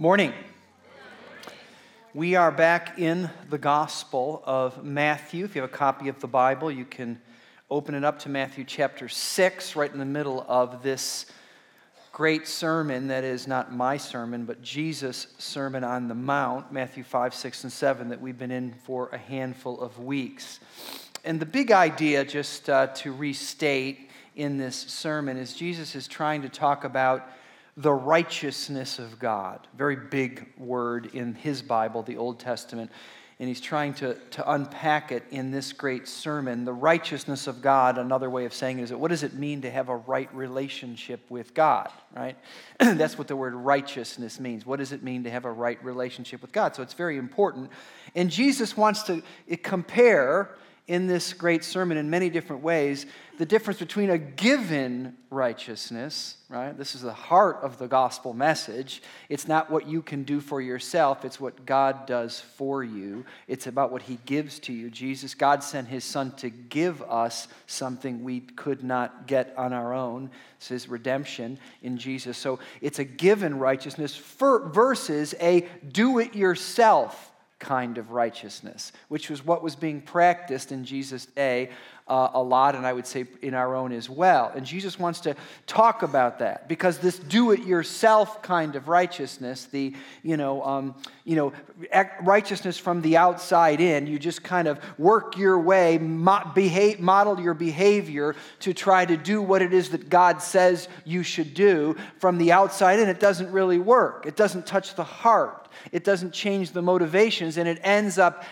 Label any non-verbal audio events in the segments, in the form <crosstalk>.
Morning. We are back in the Gospel of Matthew. If you have a copy of the Bible, you can open it up to Matthew chapter 6, right in the middle of this great sermon that is not my sermon, but Jesus' Sermon on the Mount, Matthew 5, 6, and 7, that we've been in for a handful of weeks. And the big idea, just uh, to restate in this sermon, is Jesus is trying to talk about the righteousness of God. Very big word in his Bible, the Old Testament. And he's trying to, to unpack it in this great sermon. The righteousness of God, another way of saying it is, that what does it mean to have a right relationship with God, right? <clears throat> That's what the word righteousness means. What does it mean to have a right relationship with God? So it's very important. And Jesus wants to eh, compare in this great sermon in many different ways the difference between a given righteousness, right? This is the heart of the gospel message. It's not what you can do for yourself, it's what God does for you. It's about what He gives to you. Jesus, God sent His Son to give us something we could not get on our own. It's His redemption in Jesus. So it's a given righteousness versus a do it yourself kind of righteousness, which was what was being practiced in Jesus' day uh, a lot, and I would say in our own as well. And Jesus wants to talk about that because this do-it-yourself kind of righteousness, the you know, um, you know, righteousness from the outside in, you just kind of work your way, mo- behave, model your behavior to try to do what it is that God says you should do. From the outside in, it doesn't really work. It doesn't touch the heart it doesn't change the motivations, and it ends up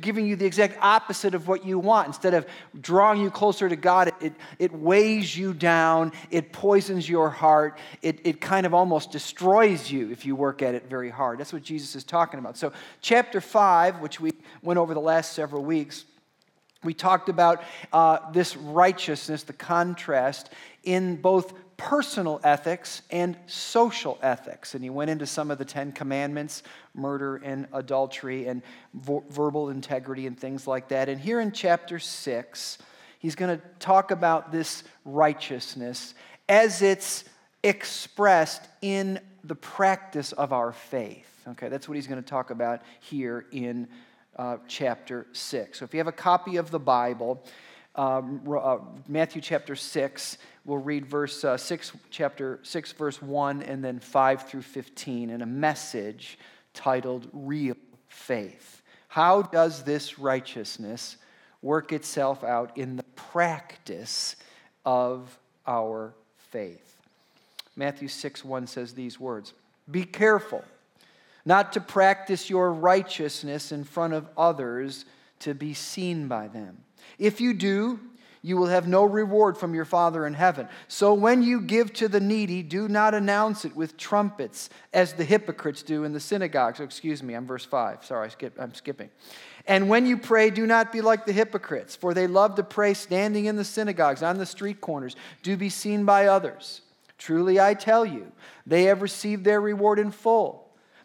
giving you the exact opposite of what you want. Instead of drawing you closer to God, it, it weighs you down, it poisons your heart, it, it kind of almost destroys you if you work at it very hard. That's what Jesus is talking about. So, chapter 5, which we went over the last several weeks, we talked about uh, this righteousness, the contrast in both personal ethics and social ethics. And he went into some of the Ten Commandments murder and adultery and vo- verbal integrity and things like that. And here in chapter 6, he's going to talk about this righteousness as it's expressed in the practice of our faith. Okay, that's what he's going to talk about here in uh, chapter 6. So if you have a copy of the Bible, um, uh, Matthew chapter 6, we'll read verse uh, 6, chapter 6, verse 1, and then 5 through 15 in a message titled Real Faith. How does this righteousness work itself out in the practice of our faith? Matthew 6, 1 says these words Be careful not to practice your righteousness in front of others to be seen by them. If you do, you will have no reward from your Father in heaven. So when you give to the needy, do not announce it with trumpets, as the hypocrites do in the synagogues. Excuse me, I'm verse 5. Sorry, I'm skipping. And when you pray, do not be like the hypocrites, for they love to pray standing in the synagogues, on the street corners, to be seen by others. Truly, I tell you, they have received their reward in full.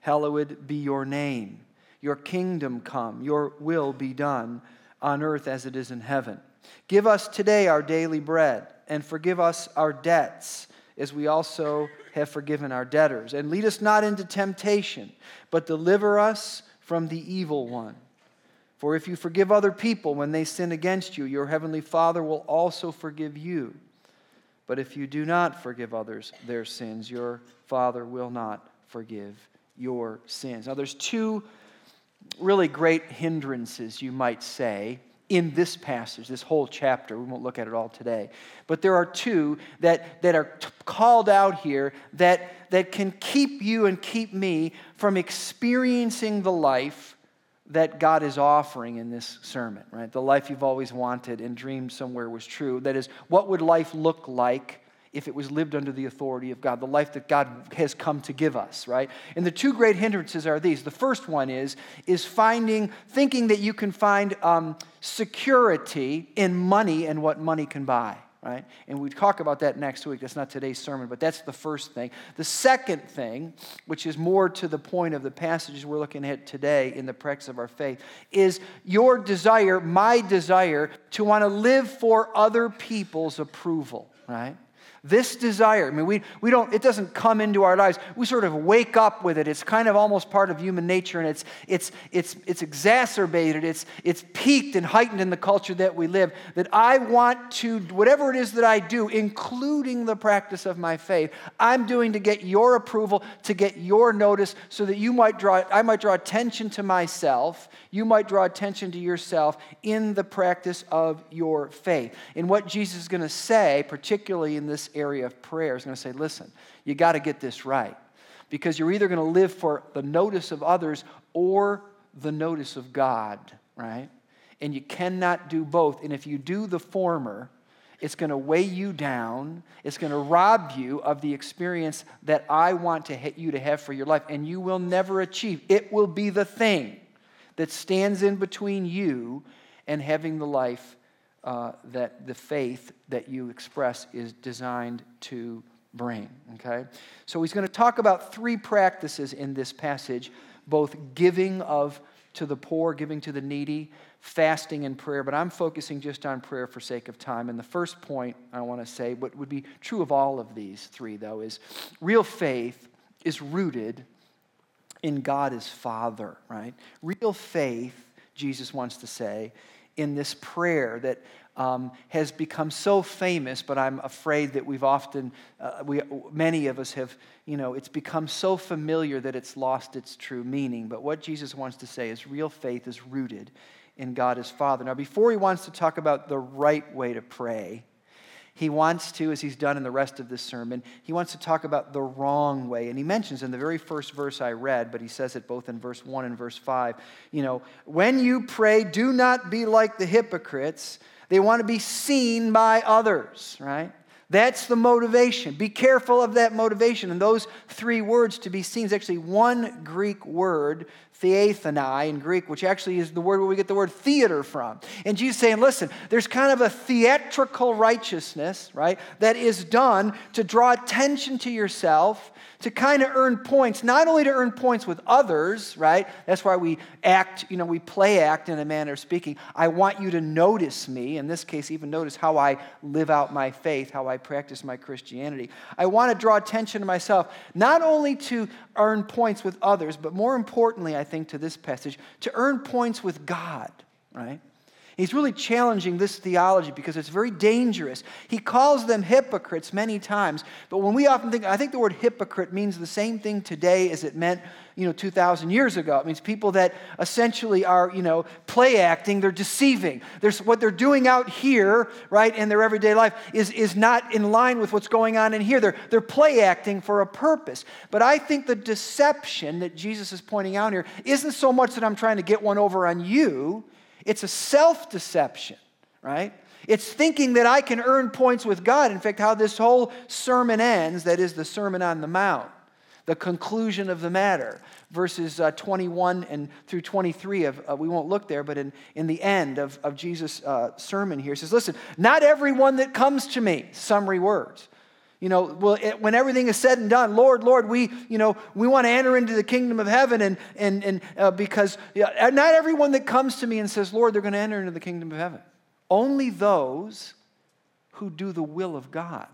hallowed be your name. Your kingdom come, your will be done on earth as it is in heaven. Give us today our daily bread, and forgive us our debts, as we also have forgiven our debtors. And lead us not into temptation, but deliver us from the evil one. For if you forgive other people when they sin against you, your heavenly Father will also forgive you. But if you do not forgive others their sins, your Father will not forgive your sins. Now, there's two really great hindrances, you might say, in this passage, this whole chapter. We won't look at it all today. But there are two that, that are t- called out here that, that can keep you and keep me from experiencing the life that God is offering in this sermon, right? The life you've always wanted and dreamed somewhere was true. That is, what would life look like if it was lived under the authority of God, the life that God has come to give us, right? And the two great hindrances are these. The first one is, is finding, thinking that you can find um, security in money and what money can buy right? And we talk about that next week. That's not today's sermon, but that's the first thing. The second thing, which is more to the point of the passages we're looking at today in the practice of our faith, is your desire, my desire, to want to live for other people's approval, right? This desire, I mean, we, we don't, it doesn't come into our lives. We sort of wake up with it. It's kind of almost part of human nature, and it's, it's, it's, it's exacerbated, it's, it's peaked and heightened in the culture that we live. That I want to, whatever it is that I do, including the practice of my faith, I'm doing to get your approval, to get your notice, so that you might draw, I might draw attention to myself, you might draw attention to yourself in the practice of your faith. And what Jesus is going to say, particularly in this area of prayer is going to say, listen, you got to get this right. Because you're either going to live for the notice of others or the notice of God, right? And you cannot do both. And if you do the former, it's going to weigh you down. It's going to rob you of the experience that I want to hit you to have for your life. And you will never achieve. It will be the thing that stands in between you and having the life uh, that the faith that you express is designed to bring. Okay? So he's going to talk about three practices in this passage both giving of to the poor, giving to the needy, fasting and prayer, but I'm focusing just on prayer for sake of time. And the first point I want to say, what would be true of all of these three, though, is real faith is rooted in God as Father, right? Real faith, Jesus wants to say, in this prayer that um, has become so famous, but I'm afraid that we've often, uh, we, many of us have, you know, it's become so familiar that it's lost its true meaning. But what Jesus wants to say is real faith is rooted in God as Father. Now, before he wants to talk about the right way to pray, he wants to, as he's done in the rest of this sermon, he wants to talk about the wrong way. And he mentions in the very first verse I read, but he says it both in verse 1 and verse 5, you know, when you pray, do not be like the hypocrites. They want to be seen by others, right? That's the motivation. Be careful of that motivation. And those three words to be seen is actually one Greek word theathanai in Greek, which actually is the word where we get the word theater from. And Jesus saying, listen, there's kind of a theatrical righteousness, right, that is done to draw attention to yourself, to kind of earn points, not only to earn points with others, right? That's why we act, you know, we play act in a manner of speaking. I want you to notice me, in this case, even notice how I live out my faith, how I practice my Christianity. I want to draw attention to myself, not only to earn points with others, but more importantly, I think, to this passage, to earn points with God, right? He's really challenging this theology because it's very dangerous. He calls them hypocrites many times, but when we often think, I think the word hypocrite means the same thing today as it meant, you know, 2,000 years ago. It means people that essentially are, you know, play acting, they're deceiving. There's, what they're doing out here, right, in their everyday life is, is not in line with what's going on in here. They're, they're play acting for a purpose. But I think the deception that Jesus is pointing out here isn't so much that I'm trying to get one over on you it's a self deception, right? It's thinking that I can earn points with God. In fact, how this whole sermon ends, that is the Sermon on the Mount, the conclusion of the matter, verses uh, 21 and through 23 of, uh, we won't look there, but in, in the end of, of Jesus' uh, sermon here, says, listen, not everyone that comes to me, summary words, you know, well, it, when everything is said and done, Lord, Lord, we, you know, we want to enter into the kingdom of heaven, and and and uh, because yeah, not everyone that comes to me and says, Lord, they're going to enter into the kingdom of heaven. Only those who do the will of God.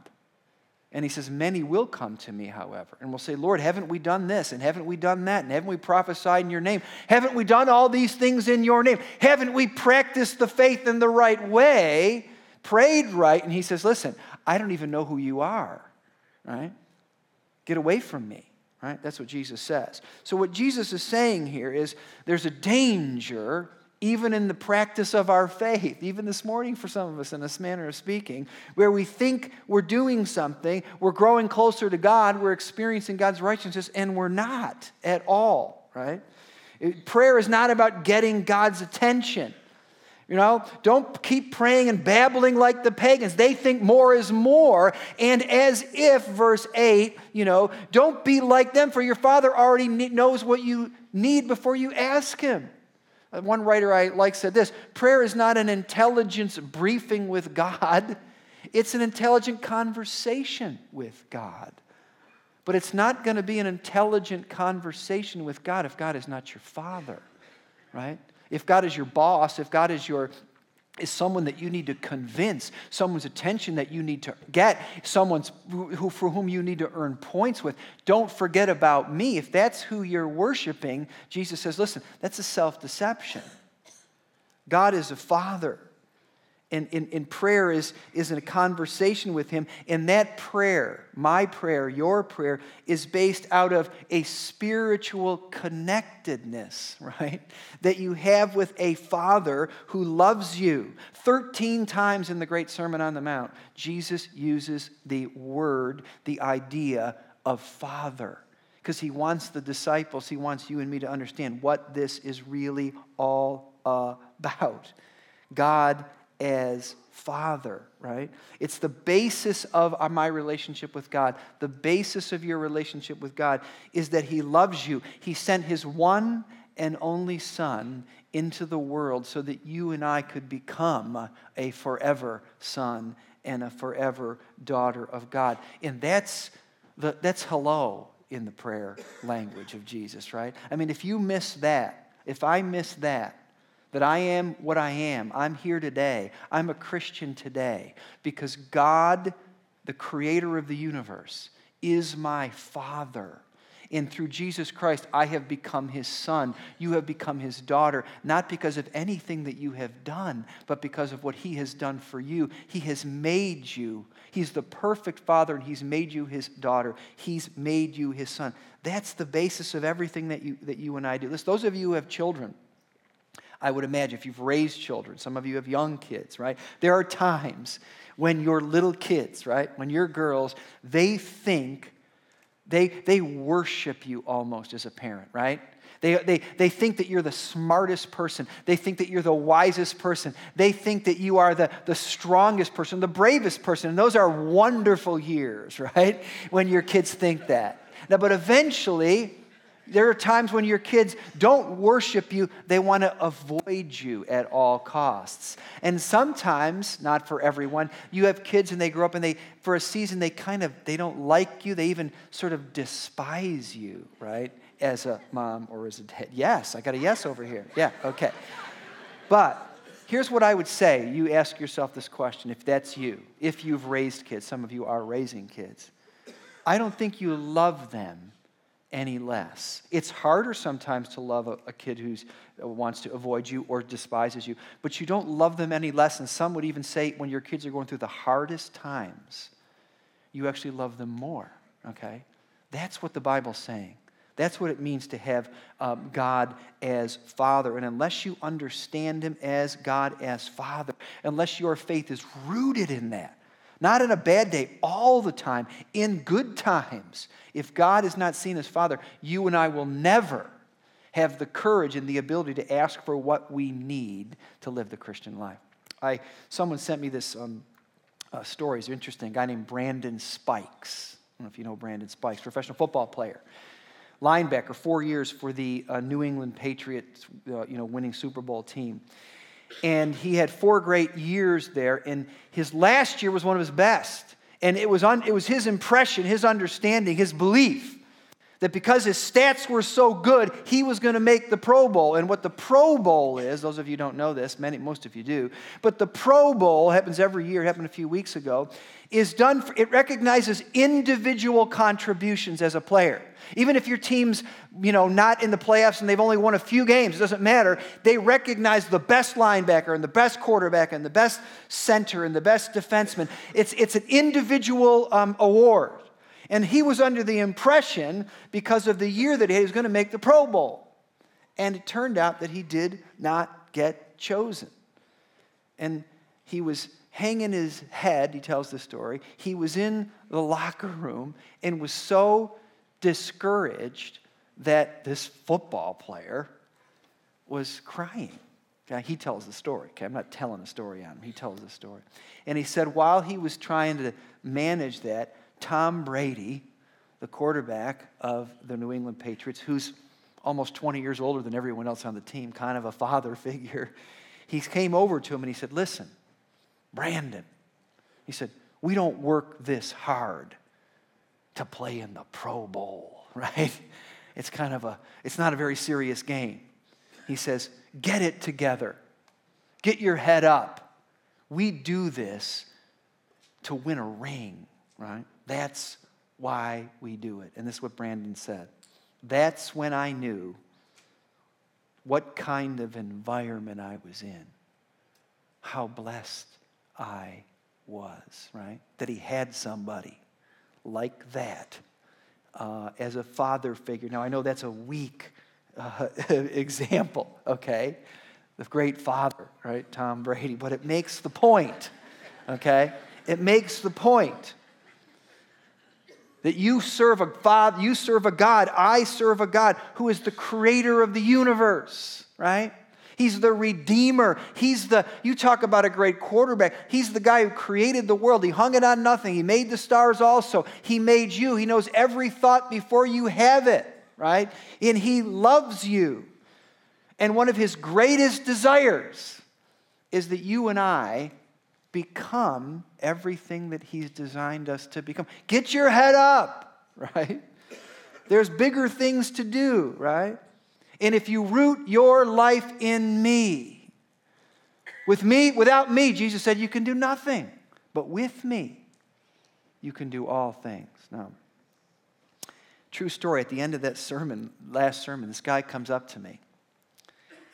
And he says, Many will come to me, however, and will say, Lord, haven't we done this? And haven't we done that? And haven't we prophesied in your name? Haven't we done all these things in your name? Haven't we practiced the faith in the right way? Prayed right? And he says, Listen, I don't even know who you are, right? Get away from me, right? That's what Jesus says. So, what Jesus is saying here is there's a danger even in the practice of our faith, even this morning for some of us in this manner of speaking, where we think we're doing something, we're growing closer to God, we're experiencing God's righteousness, and we're not at all, right? Prayer is not about getting God's attention. You know, don't keep praying and babbling like the pagans. They think more is more. And as if, verse 8, you know, don't be like them, for your Father already knows what you need before you ask Him. Uh, one writer I like said this prayer is not an intelligence briefing with God, it's an intelligent conversation with God. But it's not going to be an intelligent conversation with God if God is not your Father, right? If God is your boss, if God is your is someone that you need to convince, someone's attention that you need to get, someone's who, for whom you need to earn points with. Don't forget about me. If that's who you're worshiping, Jesus says, listen, that's a self deception. God is a father in, in, in prayer is, is in a conversation with Him. And that prayer, my prayer, your prayer, is based out of a spiritual connectedness, <laughs> right? That you have with a Father who loves you. 13 times in the Great Sermon on the Mount, Jesus uses the word, the idea of Father because he wants the disciples, he wants you and me to understand what this is really all about. God as Father, right? It's the basis of uh, my relationship with God. The basis of your relationship with God is that He loves you. He sent His one and only Son into the world so that you and I could become a forever son and a forever daughter of God. And that's, the, that's hello in the prayer language of Jesus, right? I mean, if you miss that, if I miss that, that I am what I am. I'm here today. I'm a Christian today because God, the creator of the universe, is my Father. And through Jesus Christ, I have become his son. You have become his daughter, not because of anything that you have done, but because of what he has done for you. He has made you. He's the perfect father, and he's made you his daughter. He's made you his son. That's the basis of everything that you, that you and I do. Listen, those of you who have children, I would imagine, if you've raised children, some of you have young kids, right? There are times when your little kids, right, when your girls, they think, they, they worship you almost as a parent, right? They, they, they think that you're the smartest person. They think that you're the wisest person. They think that you are the, the strongest person, the bravest person. And those are wonderful years, <laughs> right? When your kids think that. Now, but eventually, there are times when your kids don't worship you, they want to avoid you at all costs. And sometimes, not for everyone, you have kids and they grow up and they for a season they kind of they don't like you, they even sort of despise you, right? As a mom or as a dad. Yes, I got a yes over here. Yeah, okay. But here's what I would say. You ask yourself this question if that's you, if you've raised kids, some of you are raising kids. I don't think you love them any less. It's harder sometimes to love a, a kid who uh, wants to avoid you or despises you, but you don't love them any less. And some would even say when your kids are going through the hardest times, you actually love them more, okay? That's what the Bible's saying. That's what it means to have um, God as Father. And unless you understand Him as God as Father, unless your faith is rooted in that, not in a bad day, all the time, in good times. If God is not seen as Father, you and I will never have the courage and the ability to ask for what we need to live the Christian life. I, someone sent me this um, uh, story. It's interesting. A guy named Brandon Spikes. I don't know if you know Brandon Spikes, professional football player. Linebacker, four years for the uh, New England Patriots, uh, you know, winning Super Bowl team and he had four great years there. And his last year was one of his best. And it was, un, it was his impression, his understanding, his belief that because his stats were so good, he was going to make the Pro Bowl. And what the Pro Bowl is, those of you don't know this, many, most of you do, but the Pro Bowl happens every year, it happened a few weeks ago, is done, for, it recognizes individual contributions as a player. Even if your team's, you know, not in the playoffs and they've only won a few games, it doesn't matter. They recognize the best linebacker and the best quarterback and the best center and the best defenseman. It's, it's an individual um, award. And he was under the impression, because of the year that he, was going to make the Pro Bowl. And it turned out that he did not get chosen. And he was hanging his head, he tells the story. He was in the locker room and was so discouraged that this football player was crying. He tells the story. Okay, I'm not telling a story on him. He tells the story. And he said while he was trying to manage that, Tom Brady, the quarterback of the New England Patriots, who's almost 20 years older than everyone else on the team, kind of a father <laughs> figure, he came over to him and he said, Listen, Brandon, he said, we don't work this hard to play in the Pro Bowl, <laughs> right? It's kind of a, it's not a very serious game. He says, get it together. Get your head up. We do this to win a ring, right? That's why we do it. And this is what Brandon said. That's when I knew what kind of environment I was in, how blessed I was, right? That he had somebody like that uh, as a father figure. Now, I know that's a weak uh, <laughs> example, okay? The great father, right? Tom Brady, but it makes the point, okay? It makes the point that you serve a father, you serve a God, I serve a God who is the creator of the universe, right? He's the redeemer. He's the, you talk about a great quarterback. He's the guy who created the world. He hung it on nothing. He made the stars also. He made you. He knows every thought before you have it, right? And He loves you. And one of His greatest desires is that you and I become everything that He's designed us to become. Get your head up, <laughs> right? There's bigger things to do, right? And if you root your life in me, with me, without me, Jesus said, you can do nothing. But with me, you can do all things. Now, true story, at the end of that sermon, last sermon, this guy comes up to me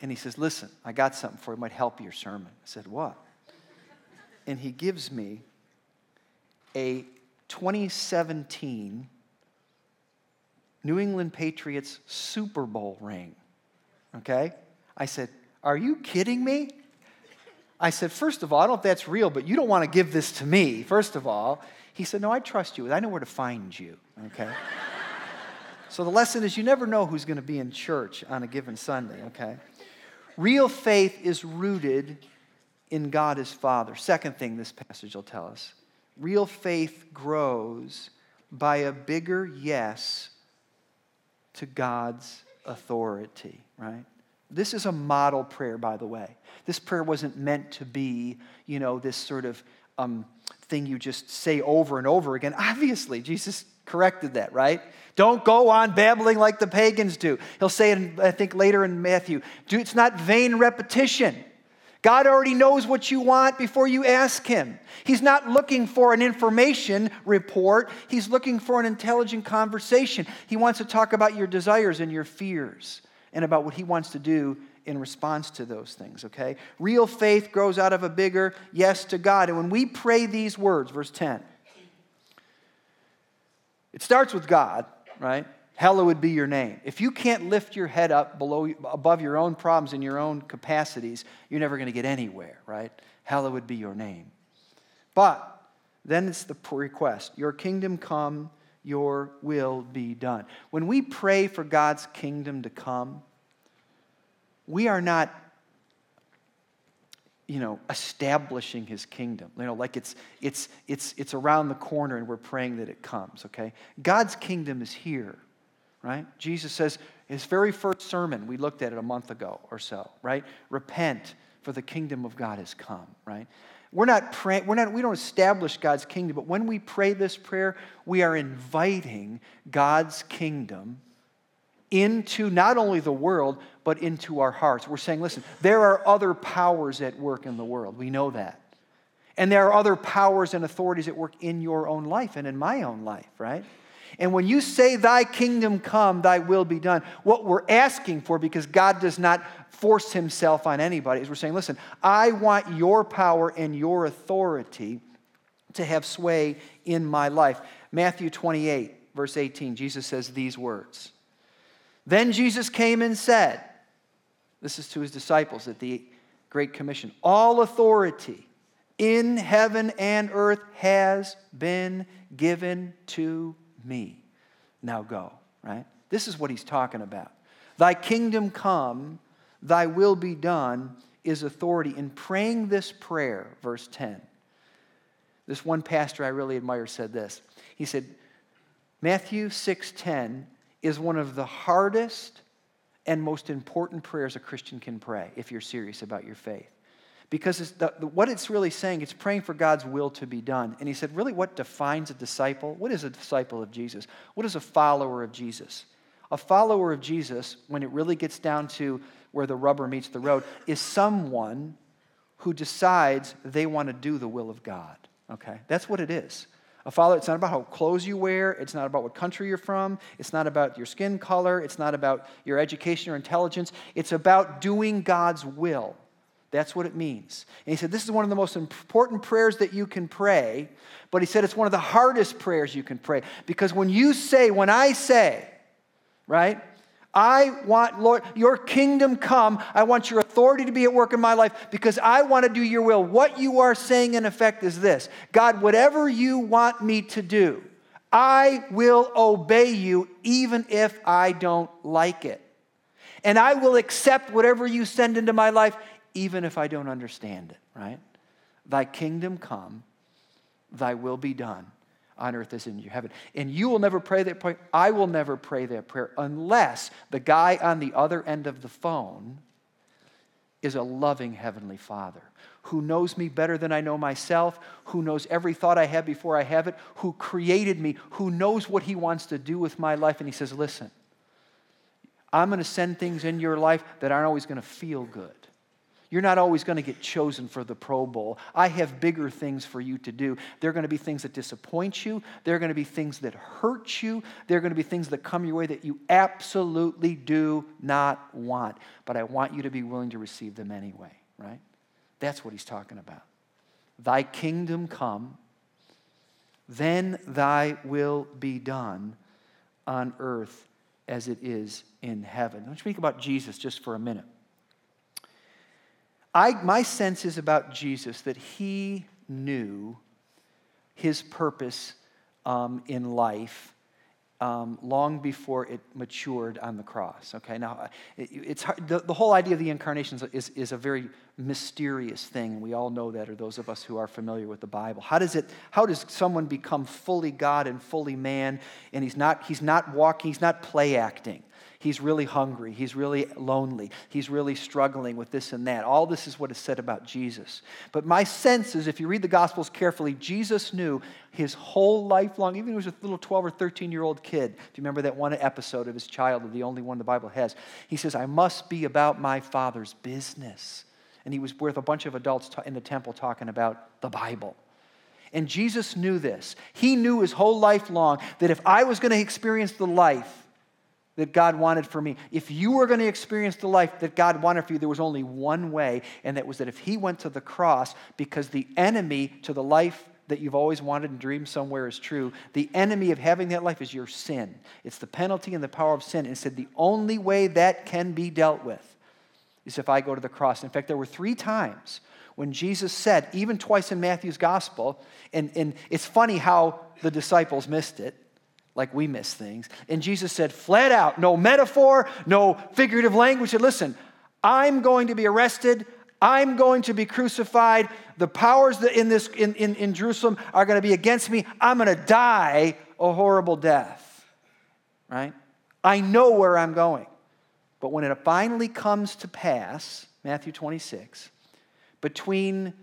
and he says, Listen, I got something for you, it might help your sermon. I said, What? And he gives me a 2017 New England Patriots Super Bowl ring. Okay? I said, Are you kidding me? I said, First of all, I don't know if that's real, but you don't want to give this to me, first of all. He said, No, I trust you. I know where to find you. Okay? <laughs> so the lesson is you never know who's going to be in church on a given Sunday, okay? Real faith is rooted in God as Father. Second thing this passage will tell us real faith grows by a bigger yes to God's authority, right? This is a model prayer, by the way. This prayer wasn't meant to be, you know, this sort of um, thing you just say over and over again. Obviously, Jesus corrected that, right? Don't go on babbling like the pagans do. He'll say it, I think, later in Matthew. It's not vain repetition. God already knows what you want before you ask Him. He's not looking for an information report, He's looking for an intelligent conversation. He wants to talk about your desires and your fears and about what He wants to do in response to those things, okay? Real faith grows out of a bigger yes to God. And when we pray these words, verse 10, it starts with God, right? Hallowed be your name. If you can't lift your head up below, above your own problems and your own capacities, you're never going to get anywhere, right? Hallowed be your name. But then it's the request Your kingdom come, your will be done. When we pray for God's kingdom to come, we are not you know establishing his kingdom you know like it's it's it's it's around the corner and we're praying that it comes okay god's kingdom is here right? Jesus says, his very first sermon, we looked at it a month ago or so, right? Repent, for the kingdom of God has come, right? We're not praying, we're not, we don't establish God's kingdom, but when we pray this prayer, we are inviting God's kingdom into not only the world, but into our hearts. We're saying, listen, there are other powers at work in the world. We know that. And there are other powers and authorities at work in your own life and in my own life, right? And when you say, Thy kingdom come, Thy will be done, what we're asking for, because God does not force Himself on anybody, is we're saying, Listen, I want your power and your authority to have sway in my life. Matthew 28, verse 18, Jesus says these words Then Jesus came and said, This is to His disciples at the Great Commission All authority in heaven and earth has been given to me. Now go, right? This is what he's talking about. Thy kingdom come, thy will be done is authority. In praying this prayer, verse 10, this one pastor I really admire said this. He said, Matthew 6:10 is one of the hardest and most important prayers a Christian can pray if you're serious about your faith. Because it's the, what it's really saying, it's praying for God's will to be done. And he said, really, what defines a disciple? What is a disciple of Jesus? What is a follower of Jesus? A follower of Jesus, when it really gets down to where the rubber meets the road, is someone who decides they want to do the will of God. Okay? That's what it is. A follower, it's not about how clothes you wear. It's not about what country you're from. It's not about your skin color. It's not about your education or intelligence. It's about doing God's will. That's what it means. And he said, This is one of the most important prayers that you can pray, but he said it's one of the hardest prayers you can pray. Because when you say, when I say, right, I want, Lord, your kingdom come. I want your authority to be at work in my life because I want to do your will. What you are saying, in effect, is this God, whatever you want me to do, I will obey you even if I don't like it. And I will accept whatever you send into my life even if I don't understand it, right? Thy kingdom come, thy will be done on earth as in heaven. And you will never pray that prayer. I will never pray that prayer unless the guy on the other end of the phone is a loving Heavenly Father who knows me better than I know myself, who knows every thought I have before I have it, who created me, who knows what He wants to do with my life. And He says, Listen, I'm going to send things in your life that aren't always going to feel good. You're not always going to get chosen for the Pro Bowl. I have bigger things for you to do. There are going to be things that disappoint you. There are going to be things that hurt you. There are going to be things that come your way that you absolutely do not want. But I want you to be willing to receive them anyway, right? That's what he's talking about. Thy kingdom come, then thy will be done on earth as it is in heaven. Let's speak about Jesus just for a minute. I, my sense is about Jesus that he knew his purpose um, in life um, long before it matured on the cross. Okay, now it, it's hard, the, the whole idea of the incarnation is, is a very mysterious thing. We all know that, or those of us who are familiar with the Bible. How does it? How does someone become fully God and fully man? And he's not. He's not walking. He's not play acting. He's really hungry. He's really lonely. He's really struggling with this and that. All this is what is said about Jesus. But my sense is, if you read the Gospels carefully, Jesus knew his whole life long, even when he was a little 12 or 13 year old kid. Do you remember that one episode of his child, the only one the Bible has? He says, I must be about my Father's business. And he was with a bunch of adults in the temple talking about the Bible. And Jesus knew this. He knew his whole life long that if I was going to experience the life that God wanted for me. If you were going to experience the life that God wanted for you, there was only one way, and that was that if He went to the cross, because the enemy to the life that you've always wanted and dreamed somewhere is true, the enemy of having that life is your sin. It's the penalty and the power of sin. And said the only way that can be dealt with is if I go to the cross. In fact, there were three times when Jesus said, even twice in Matthew's gospel, and, and it's funny how the disciples missed it like we miss things. And Jesus said, flat out, no metaphor, no figurative language. Said, listen, I'm going to be arrested. I'm going to be crucified. The powers that in this in, in, in Jerusalem are going to be against me. I'm going to die a horrible death. Right? I know where I'm going. But when it finally comes to pass, Matthew 26, between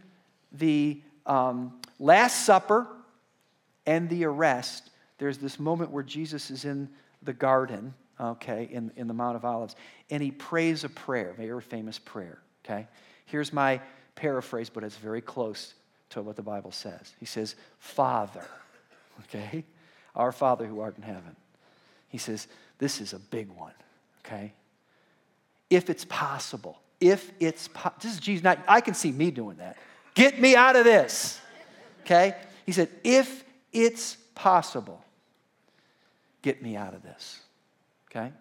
the um, Last Supper and the arrest, there's this moment where Jesus is in the garden, okay, in, in the Mount of Olives, and he prays a prayer, a very famous prayer, okay? Here's my paraphrase, but it's very close to what the Bible says. He says, Father, okay? Our Father who art in heaven. He says, This is a big one, okay? If it's possible, if it's po- this is Jesus, not, I can see me doing that. Get me out of this, okay? He said, If it's possible, get me out of this. Okay?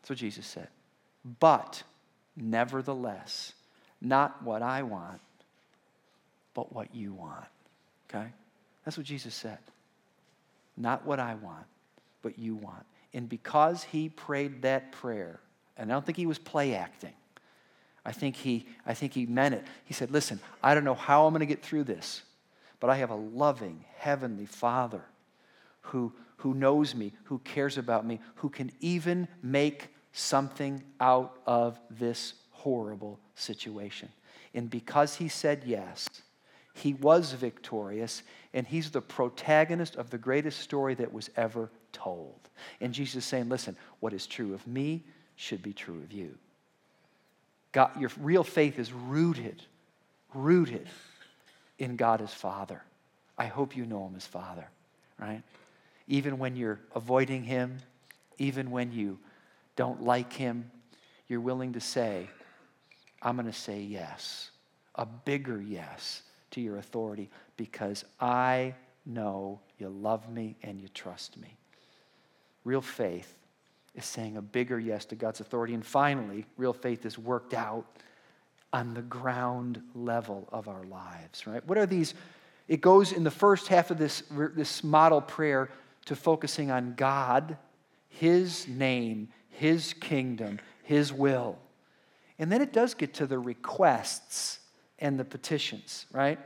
That's what Jesus said. But, nevertheless, not what I want, but what you want. Okay? That's what Jesus said. Not what I want, but you want. And because he prayed that prayer, and I don't think he was play acting, I think he, I think he meant it. He said, Listen, I don't know how I'm going to get through this, but I have a loving, heavenly Father who, who knows me, who cares about me, who can even make something out of this horrible situation. And because he said yes, he was victorious, and he's the protagonist of the greatest story that was ever told. And Jesus is saying, Listen, what is true of me should be true of you. God, your real faith is rooted, rooted in God as Father. I hope you know Him as Father, right? Even when you're avoiding Him, even when you don't like Him, you're willing to say, I'm going to say yes, a bigger yes to your authority because I know you love me and you trust me. Real faith is saying a bigger yes to God's authority. And finally, real faith is worked out on the ground level of our lives, right? What are these? It goes in the first half of this, this model prayer to focusing on God, His name, His kingdom, His will. And then it does get to the requests and the petitions, right?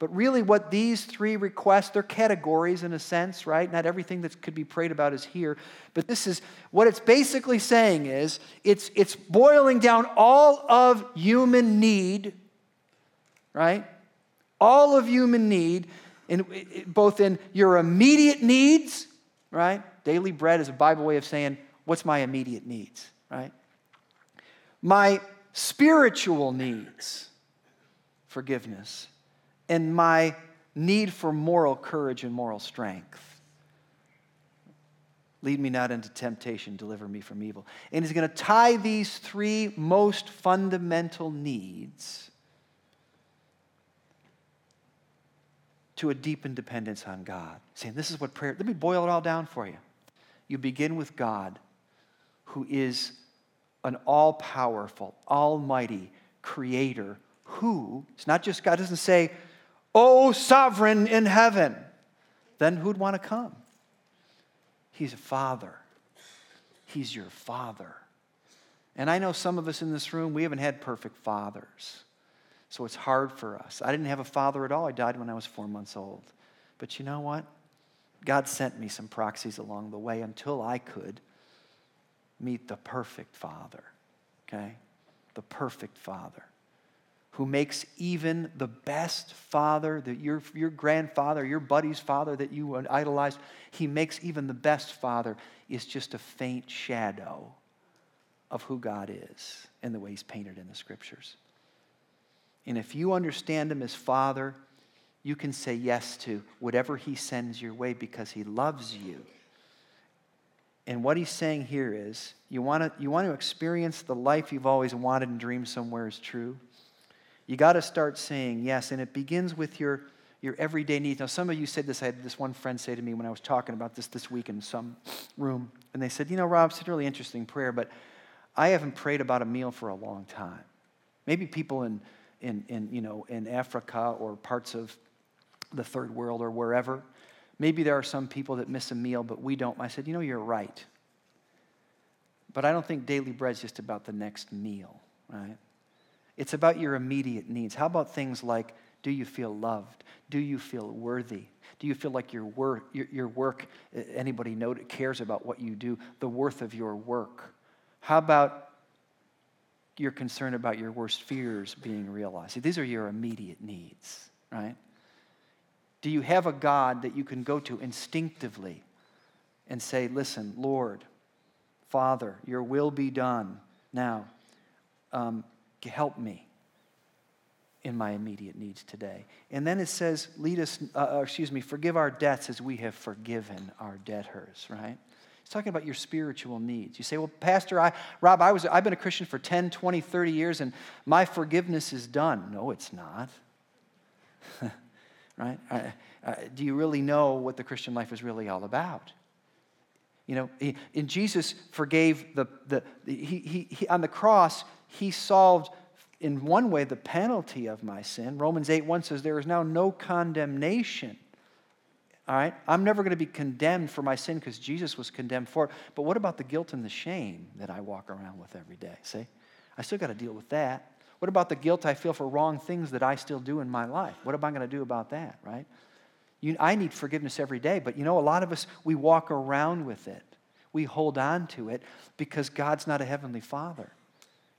But really, what these three requests, they're categories in a sense, right? Not everything that could be prayed about is here. But this is what it's basically saying is it's, it's boiling down all of human need, right? All of human need, in, both in your immediate needs, right? Daily bread is a Bible way of saying, what's my immediate needs, right? My spiritual needs, forgiveness and my need for moral courage and moral strength. Lead me not into temptation, deliver me from evil. And he's going to tie these three most fundamental needs to a deepened dependence on God. Saying, This is what prayer, let me boil it all down for you. You begin with God, who is an all powerful, almighty creator, who, it's not just God, doesn't say, Oh, sovereign in heaven, then who'd want to come? He's a father. He's your father. And I know some of us in this room, we haven't had perfect fathers. So it's hard for us. I didn't have a father at all. I died when I was four months old. But you know what? God sent me some proxies along the way until I could meet the perfect father. Okay? The perfect father who makes even the best father, that your, your grandfather, your buddy's father that you idolized, he makes even the best father is just a faint shadow of who God is and the way he's painted in the scriptures. And if you understand him as father, you can say yes to whatever he sends your way because he loves you. And what he's saying here is you want to, you want to experience the life you've always wanted and dreamed somewhere is true you got to start saying yes, and it begins with your, your everyday needs. Now, some of you said this. I had this one friend say to me when I was talking about this this week in some room, and they said, You know, Rob, it's a really interesting prayer, but I haven't prayed about a meal for a long time. Maybe people in, in, in, you know, in Africa or parts of the third world or wherever, maybe there are some people that miss a meal, but we don't. I said, You know, you're right. But I don't think daily bread is just about the next meal, right? It's about your immediate needs. How about things like do you feel loved? Do you feel worthy? Do you feel like your work, your, your work anybody know, cares about what you do, the worth of your work? How about your concern about your worst fears being realized? See, these are your immediate needs, right? Do you have a God that you can go to instinctively and say, Listen, Lord, Father, your will be done. Now, um, help me in my immediate needs today. And then it says, lead us, uh, uh, excuse me, forgive our debts as we have forgiven our debtors, right? It's talking about your spiritual needs. You say, well, Pastor, I, Rob, I was, I've been a Christian for 10, 20, 30 years, and my forgiveness is done. No, it's not. <laughs> right? Do you really know what the Christian life is really all about? You know, and Jesus forgave the, the, the he, he, he, on the cross, he solved in one way the penalty of my sin. Romans 8 1 says, There is now no condemnation. All right? I'm never going to be condemned for my sin because Jesus was condemned for it. But what about the guilt and the shame that I walk around with every day? See? I still got to deal with that. What about the guilt I feel for wrong things that I still do in my life? What am I going to do about that, right? You, I need forgiveness every day, but you know, a lot of us, we walk around with it. We hold on to it because God's not a heavenly father.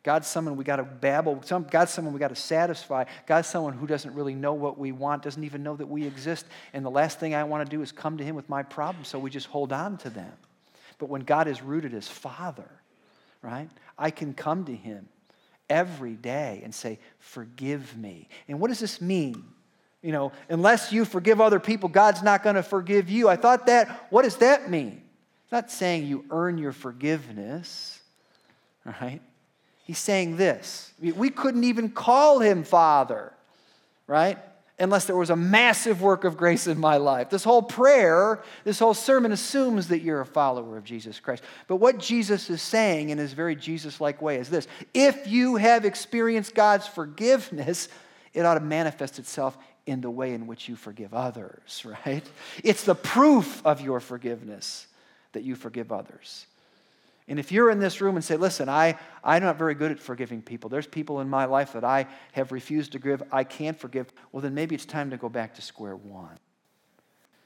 God's someone we got to babble. God's someone we got to satisfy. God's someone who doesn't really know what we want, doesn't even know that we exist. And the last thing I want to do is come to Him with my problems, so we just hold on to them. But when God is rooted as Father, right, I can come to Him every day and say, Forgive me. And what does this mean? You know, unless you forgive other people, God's not going to forgive you. I thought that, what does that mean? It's not saying you earn your forgiveness, right? He's saying this. We couldn't even call him Father, right? Unless there was a massive work of grace in my life. This whole prayer, this whole sermon assumes that you're a follower of Jesus Christ. But what Jesus is saying in his very Jesus like way is this if you have experienced God's forgiveness, it ought to manifest itself in the way in which you forgive others, <laughs> right? It's the proof of your forgiveness that you forgive others. And if you're in this room and say, listen, I, I'm not very good at forgiving people, there's people in my life that I have refused to give, I can't forgive, well, then maybe it's time to go back to square one.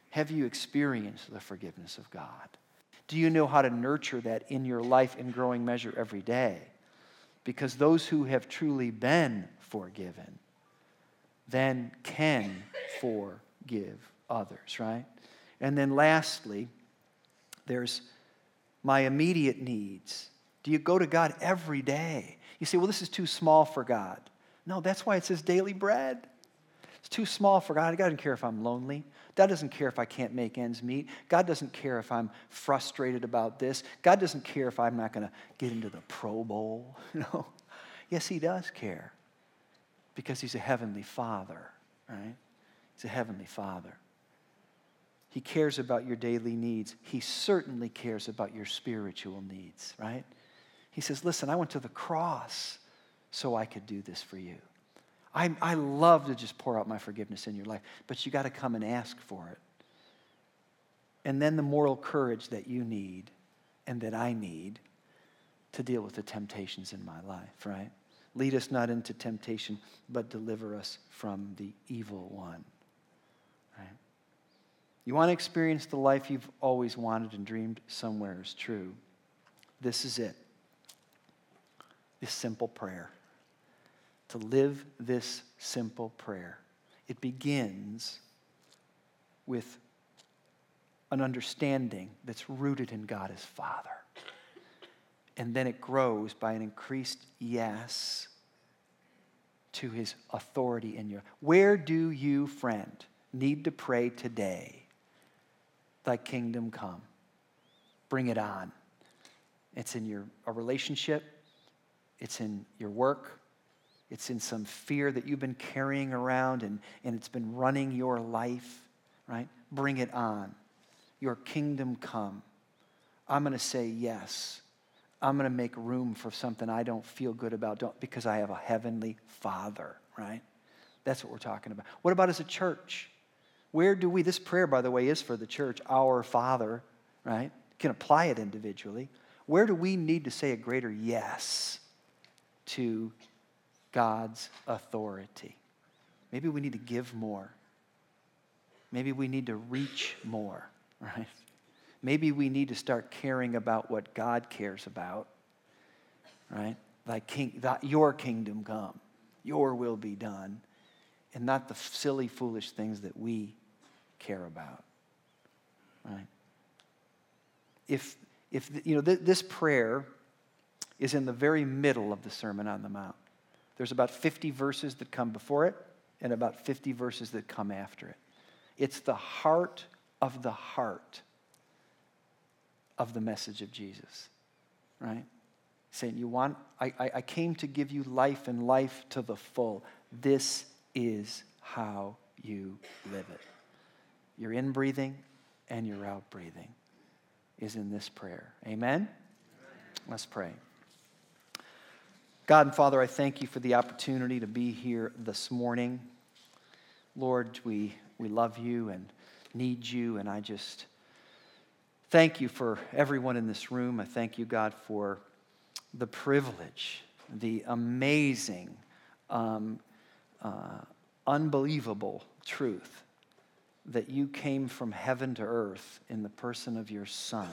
Have you experienced the forgiveness of God? Do you know how to nurture that in your life in growing measure every day? Because those who have truly been forgiven then can forgive others, right? And then lastly, there's my immediate needs? Do you go to God every day? You say, well, this is too small for God. No, that's why it says daily bread. It's too small for God. God doesn't care if I'm lonely. God doesn't care if I can't make ends meet. God doesn't care if I'm frustrated about this. God doesn't care if I'm not going to get into the Pro Bowl. <laughs> No. Yes, He does care because He's a heavenly Father, right? He's a heavenly Father. He cares about your daily needs. He certainly cares about your spiritual needs, right? He says, Listen, I went to the cross so I could do this for you. I, I love to just pour out my forgiveness in your life, but you got to come and ask for it. And then the moral courage that you need and that I need to deal with the temptations in my life, right? Lead us not into temptation, but deliver us from the evil one. You want to experience the life you've always wanted and dreamed somewhere is true. This is it. This simple prayer. To live this simple prayer. It begins with an understanding that's rooted in God as Father. And then it grows by an increased yes to his authority in you. Where do you, friend, need to pray today? Thy kingdom come. Bring it on. It's in your a relationship, it's in your work, it's in some fear that you've been carrying around and, and it's been running your life, right? Bring it on. Your kingdom come. I'm going to say yes. I'm going to make room for something I don't feel good about don't, because I have a heavenly Father, right? That's what we're talking about. What about as a church? Where do we, this prayer, by the way, is for the church, our Father, right? Can apply it individually. Where do we need to say a greater yes to God's authority? Maybe we need to give more. Maybe we need to reach more, right? Maybe we need to start caring about what God cares about, right? Thy king, thy, your kingdom come, your will be done, and not the silly, foolish things that we care about. Right? If, if you know, th- this prayer is in the very middle of the Sermon on the Mount. There's about 50 verses that come before it and about 50 verses that come after it. It's the heart of the heart of the message of Jesus, right? Saying, You want, I, I, I came to give you life and life to the full. This is how you live it your in breathing and your out breathing is in this prayer. Amen? Let's pray. God and Father, I thank you for the opportunity to be here this morning. Lord, we, we love you and need you, and I just thank you for everyone in this room. I thank you, God, for the privilege the amazing, um, uh, unbelievable truth that you came from heaven to earth in the person of your Son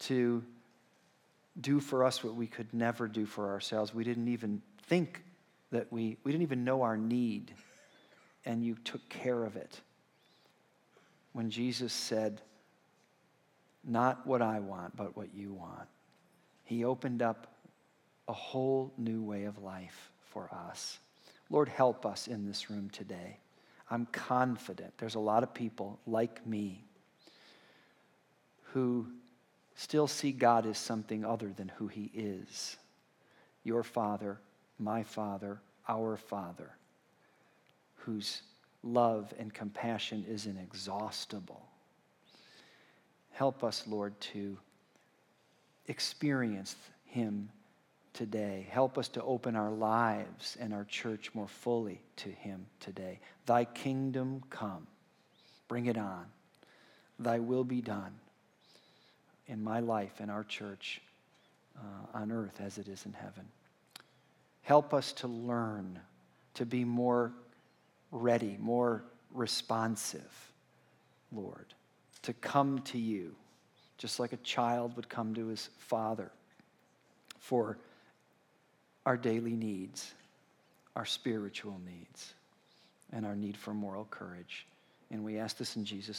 to do for us what we could never do for ourselves. We didn't even think that we, we didn't even know our need, and you took care of it. When Jesus said, Not what I want, but what you want, he opened up a whole new way of life for us. Lord, help us in this room today. I'm confident there's a lot of people like me who still see God as something other than who He is your Father, my Father, our Father, whose love and compassion is inexhaustible. Help us, Lord, to experience Him today. Help us to open our lives and our church more fully to Him today. Thy kingdom come. Bring it on. Thy will be done in my life and our church uh, on earth as it is in heaven. Help us to learn to be more ready, more responsive, Lord, to come to you just like a child would come to his father for our daily needs, our spiritual needs, and our need for moral courage. And we ask this in Jesus'